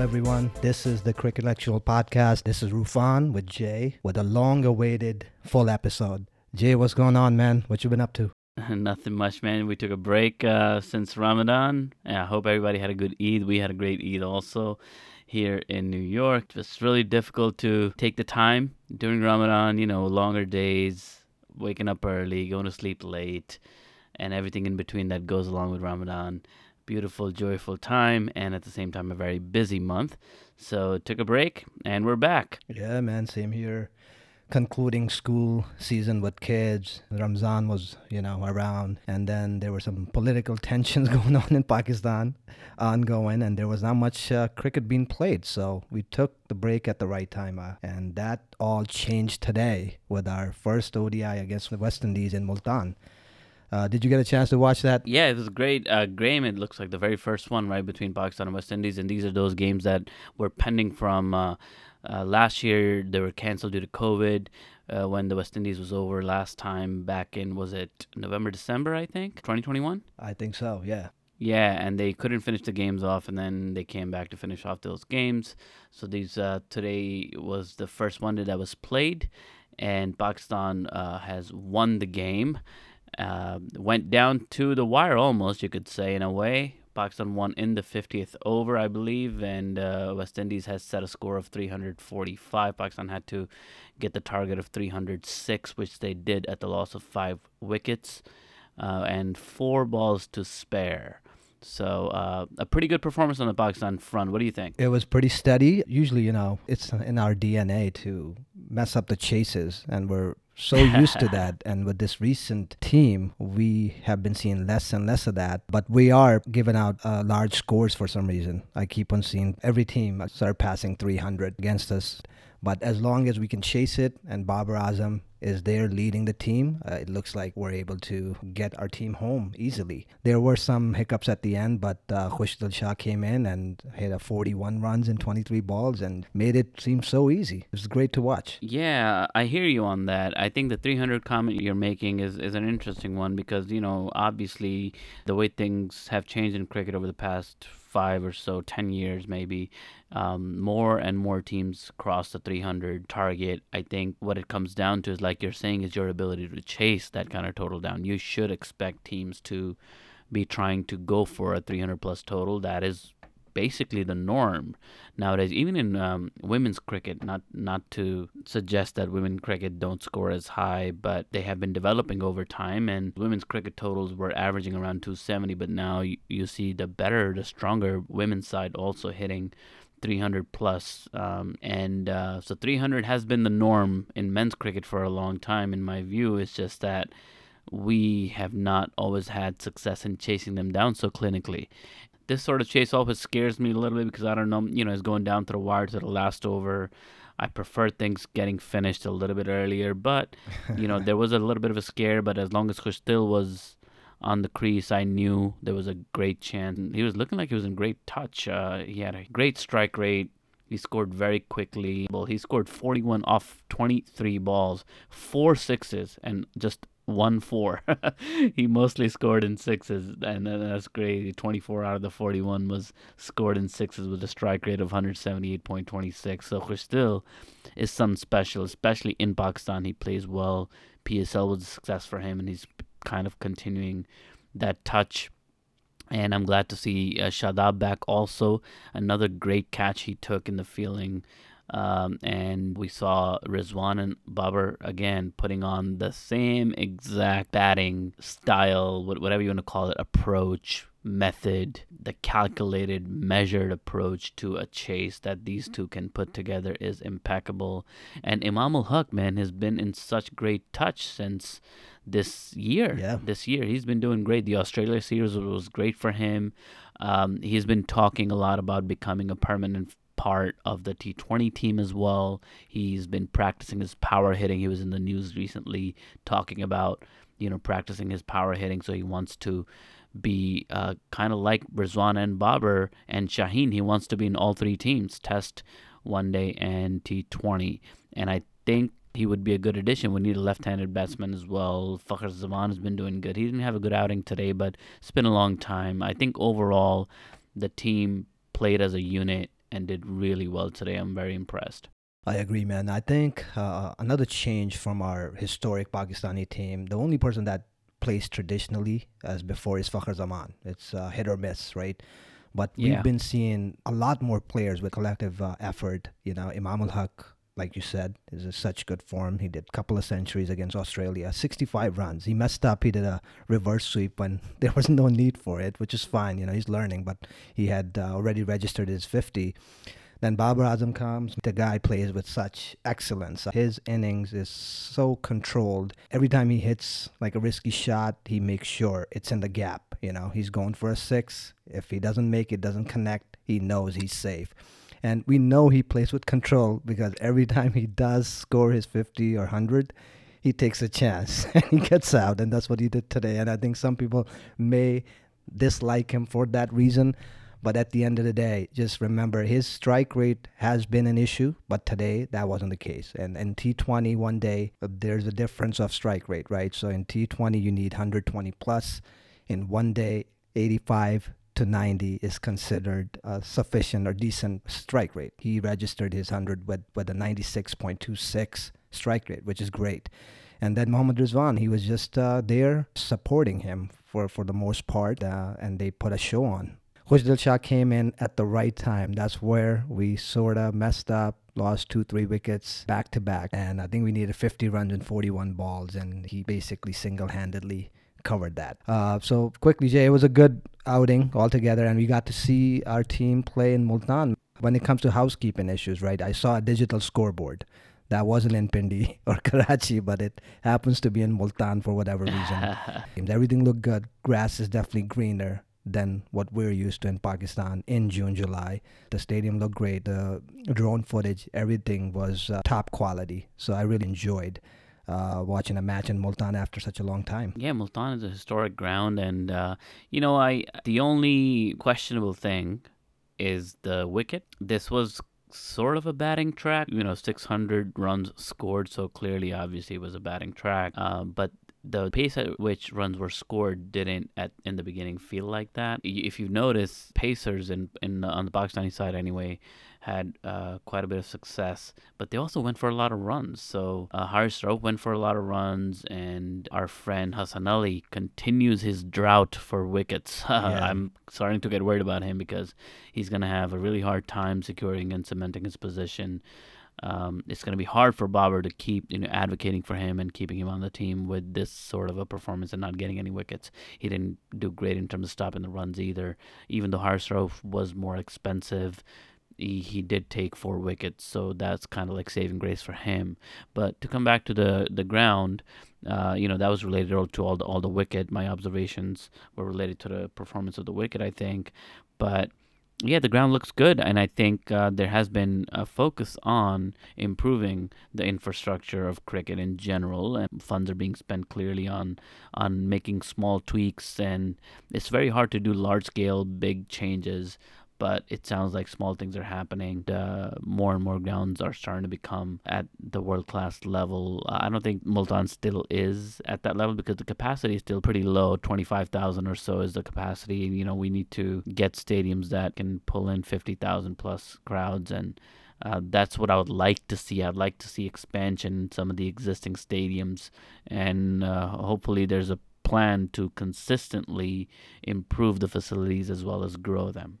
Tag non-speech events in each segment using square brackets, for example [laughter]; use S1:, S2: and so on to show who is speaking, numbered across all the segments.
S1: everyone. This is the Cricket Podcast. This is Rufan with Jay with a long awaited full episode. Jay, what's going on, man? What you been up to? [laughs]
S2: Nothing much, man. We took a break uh, since Ramadan. And I hope everybody had a good Eid. We had a great Eid also here in New York. It was really difficult to take the time during Ramadan, you know, longer days, waking up early, going to sleep late, and everything in between that goes along with Ramadan beautiful, joyful time, and at the same time, a very busy month. So, took a break, and we're back.
S1: Yeah, man, same here. Concluding school season with kids. Ramzan was, you know, around, and then there were some political [laughs] tensions [laughs] going on in Pakistan, ongoing, and there was not much uh, cricket being played. So we took the break at the right time, uh, and that all changed today with our first ODI against the West Indies in Multan. Uh, did you get a chance to watch that?
S2: Yeah, it was great. Uh, Graham, it looks like the very first one, right, between Pakistan and West Indies. And these are those games that were pending from uh, uh last year. They were canceled due to COVID uh, when the West Indies was over last time back in, was it November, December, I think, 2021? I
S1: think so, yeah.
S2: Yeah, and they couldn't finish the games off, and then they came back to finish off those games. So these uh, today was the first one that was played, and Pakistan has won the game. Uh, went down to the wire almost, you could say, in a way. Pakistan won in the 50th over, I believe, and uh, West Indies has set a score of 345. Pakistan had to get the target of 306, which they did at the loss of five wickets uh, and four balls to spare. So uh, a pretty good performance on the Pakistan front. What do you think?
S1: It was pretty steady. Usually, you know, it's in our DNA to mess up the chases, and we're so used to that. [laughs] And with this recent team, we have been seeing less and less of that. But we are giving out uh, large scores for some reason. I keep on seeing every team start passing 300 against us. But as long as we can chase it and Babar Azam is there leading the team, uh, it looks like we're able to get our team home easily. There were some hiccups at the end, but uh, Khushdil Shah came in and hit a 41 runs in 23 balls and made it seem so easy. It was great to watch.
S2: Yeah, I hear you on that. I think the 300 comment you're making is, is an interesting one because, you know, obviously the way things have changed in cricket over the past five or so, 10 years maybe, um, more and more teams cross the 300 target. I think what it comes down to is, like you're saying, is your ability to chase that kind of total down. You should expect teams to be trying to go for a 300 plus total. That is basically the norm nowadays. Even in um, women's cricket, not not to suggest that women cricket don't score as high, but they have been developing over time. And women's cricket totals were averaging around 270, but now you, you see the better, the stronger women's side also hitting 300 plus. Um, and uh, so 300 has been the norm in men's cricket for a long time. In my view, it's just that we have not always had success in chasing them down so clinically this sort of chase always scares me a little bit because I don't know, you know, it's going down to the wire to the last over. I prefer things getting finished a little bit earlier, but you know, there was a little bit of a scare. But as long as Khushdil was on the crease, I knew there was a great chance. He was looking like he was in great touch. Uh, he had a great strike rate. He scored very quickly. Well, he scored 41 off 23 balls, four sixes, and just one four. [laughs] he mostly scored in sixes, and that's great. 24 out of the 41 was scored in sixes with a strike rate of 178.26. So Khushdil is some special, especially in Pakistan. He plays well. PSL was a success for him, and he's kind of continuing that touch. And I'm glad to see uh, Shadab back also. Another great catch he took in the feeling um, and we saw Rizwan and Babar again putting on the same exact batting style, whatever you want to call it, approach, method, the calculated, measured approach to a chase that these two can put together is impeccable. And Imam ul Haq, man, has been in such great touch since this year.
S1: Yeah.
S2: This year, he's been doing great. The Australia series was great for him. Um, he's been talking a lot about becoming a permanent part of the T20 team as well. He's been practicing his power hitting. He was in the news recently talking about, you know, practicing his power hitting. So he wants to be uh, kind of like Rizwan and Babar and Shaheen. He wants to be in all three teams, Test, One Day, and T20. And I think he would be a good addition. We need a left-handed batsman as well. Fakhar Zaman has been doing good. He didn't have a good outing today, but it's been a long time. I think overall the team played as a unit and did really well today. I'm very impressed.
S1: I agree, man. I think uh, another change from our historic Pakistani team, the only person that plays traditionally as before is Fakhar Zaman. It's uh, hit or miss, right? But
S2: Yeah.
S1: we've been seeing a lot more players with collective uh, effort. You know, Imam ul Haq, like you said, is in such good form. He did a couple of centuries against Australia, 65 runs. He messed up. He did a reverse sweep when [laughs] there was no need for it, which is fine. You know, he's learning, but he had uh, already registered his 50. Then Babar Azam comes. The guy plays with such excellence. His innings is so controlled. Every time he hits like a risky shot, he makes sure it's in the gap. You know, he's going for a six. If he doesn't make it, doesn't connect, he knows he's safe. And we know he plays with control because every time he does score his 50 or 100, he takes a chance [laughs] and he gets out. And that's what he did today. And I think some people may dislike him for that reason. But at the end of the day, just remember his strike rate has been an issue, but today that wasn't the case. And in T20, one day, uh, there's a difference of strike rate, right? So in T20, you need 120 plus. In one day, 85 to 90 is considered a sufficient or decent strike rate. He registered his 100 with, with a 96.26 strike rate, which is great. And then Mohammad Rizwan, he was just uh, there supporting him for, for the most part, uh, and they put a show on. Khushdil Shah came in at the right time. That's where we sort of messed up, lost two, three wickets back to back. And I think we needed 50 runs and 41 balls, and he basically single handedly covered that. Uh, so, quickly, Jay, it was a good outing altogether, and we got to see our team play in Multan. When it comes to housekeeping issues, right, I saw a digital scoreboard. That wasn't in Pindi [laughs] or Karachi, but it happens to be in Multan for whatever reason. [laughs] Everything looked good. Grass is definitely greener than what we're used to in Pakistan in June, July. The stadium looked great. The drone footage, everything was uh, top quality. So I really enjoyed uh, watching a match in Multan after such a long time.
S2: Yeah, Multan is a historic ground, and uh, you know, I the only questionable thing is the wicket. This was sort of a batting track. You know, 600 runs scored, so clearly, obviously, it was a batting track. Uh, but the pace at which runs were scored didn't at in the beginning feel like that. If you notice, Pacers in in on the Pakistani side anyway had uh, quite a bit of success, but they also went for a lot of runs. So uh, Haris Rauf went for a lot of runs, and our friend Hassan Ali continues his drought for wickets. [laughs]
S1: Yeah.
S2: I'm starting to get worried about him because he's going to have a really hard time securing and cementing his position. Um, it's going to be hard for Babar to keep you know advocating for him and keeping him on the team with this sort of a performance and not getting any wickets. He didn't do great in terms of stopping the runs either. Even though Haris Rauf was more expensive, he, he did take four wickets, so that's kind of like saving grace for him. But to come back to the the ground, uh, you know that was related to all the all the wicket. My observations were related to the performance of the wicket, I think. But yeah, the ground looks good, and I think uh, there has been a focus on improving the infrastructure of cricket in general, and funds are being spent clearly on on making small tweaks. And it's very hard to do large scale, big changes but it sounds like small things are happening. Uh, more and more grounds are starting to become at the world class level. I don't think Multan still is at that level because the capacity is still pretty low. 25,000 or so is the capacity. You know, we need to get stadiums that can pull in 50,000 plus crowds and uh, that's what I would like to see. I'd like to see expansion in some of the existing stadiums, and uh, hopefully, there's a plan to consistently improve the facilities as well as grow them.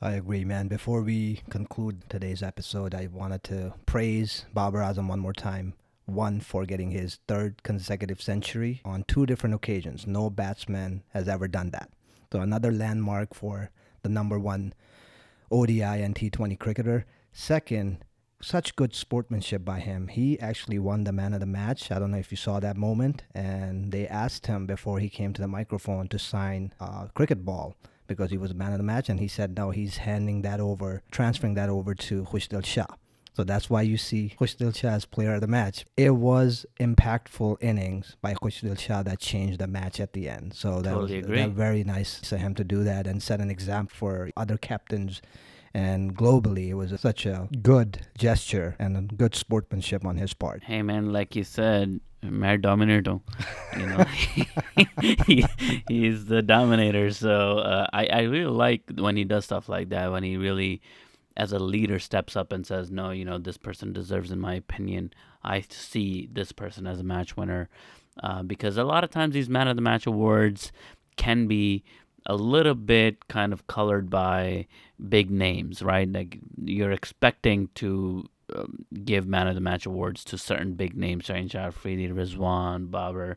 S1: I agree, man. Before we conclude today's episode, I wanted to praise Babar Azam one more time. One, for getting his third consecutive century on two different occasions. No batsman has ever done that. So, another landmark for the number one ODI and T20 cricketer. Second, such good sportsmanship by him. He actually won the man of the match. I don't know if you saw that moment. And they asked him before he came to the microphone to sign a cricket ball because he was a man of the match. And he said, now he's handing that over, transferring that over to Khushdil Shah. So that's why you see Khushdil Shah as player of the match. It was impactful innings by Khushdil Shah that changed the match at the end. So that
S2: Totally
S1: was that very nice for him to do that and set an example for other captains. And globally, it was such a good gesture and a good sportsmanship on his part.
S2: Hey man, like you said, Mayor Dominator, you know, [laughs] he, he's the dominator. So uh, I I really like when he does stuff like that. When he really as a leader steps up and says, "No, you know, this person deserves, in my opinion, I see this person as a match winner," uh, because a lot of times these man of the match awards can be a little bit kind of colored by big names, right? Like you're expecting to um, give man of the match awards to certain big names, Shaheen Shah Afridi, Rizwan, Babar,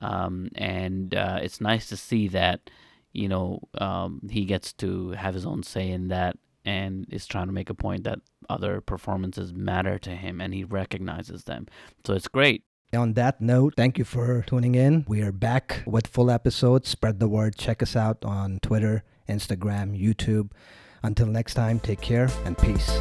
S2: um, and uh, it's nice to see that you know um, he gets to have his own say in that and is trying to make a point that other performances matter to him and he recognizes them. So it's great.
S1: On that note, thank you for tuning in. We are back with full episodes. Spread the word. Check us out on Twitter, Instagram, YouTube. Until next time, take care and peace.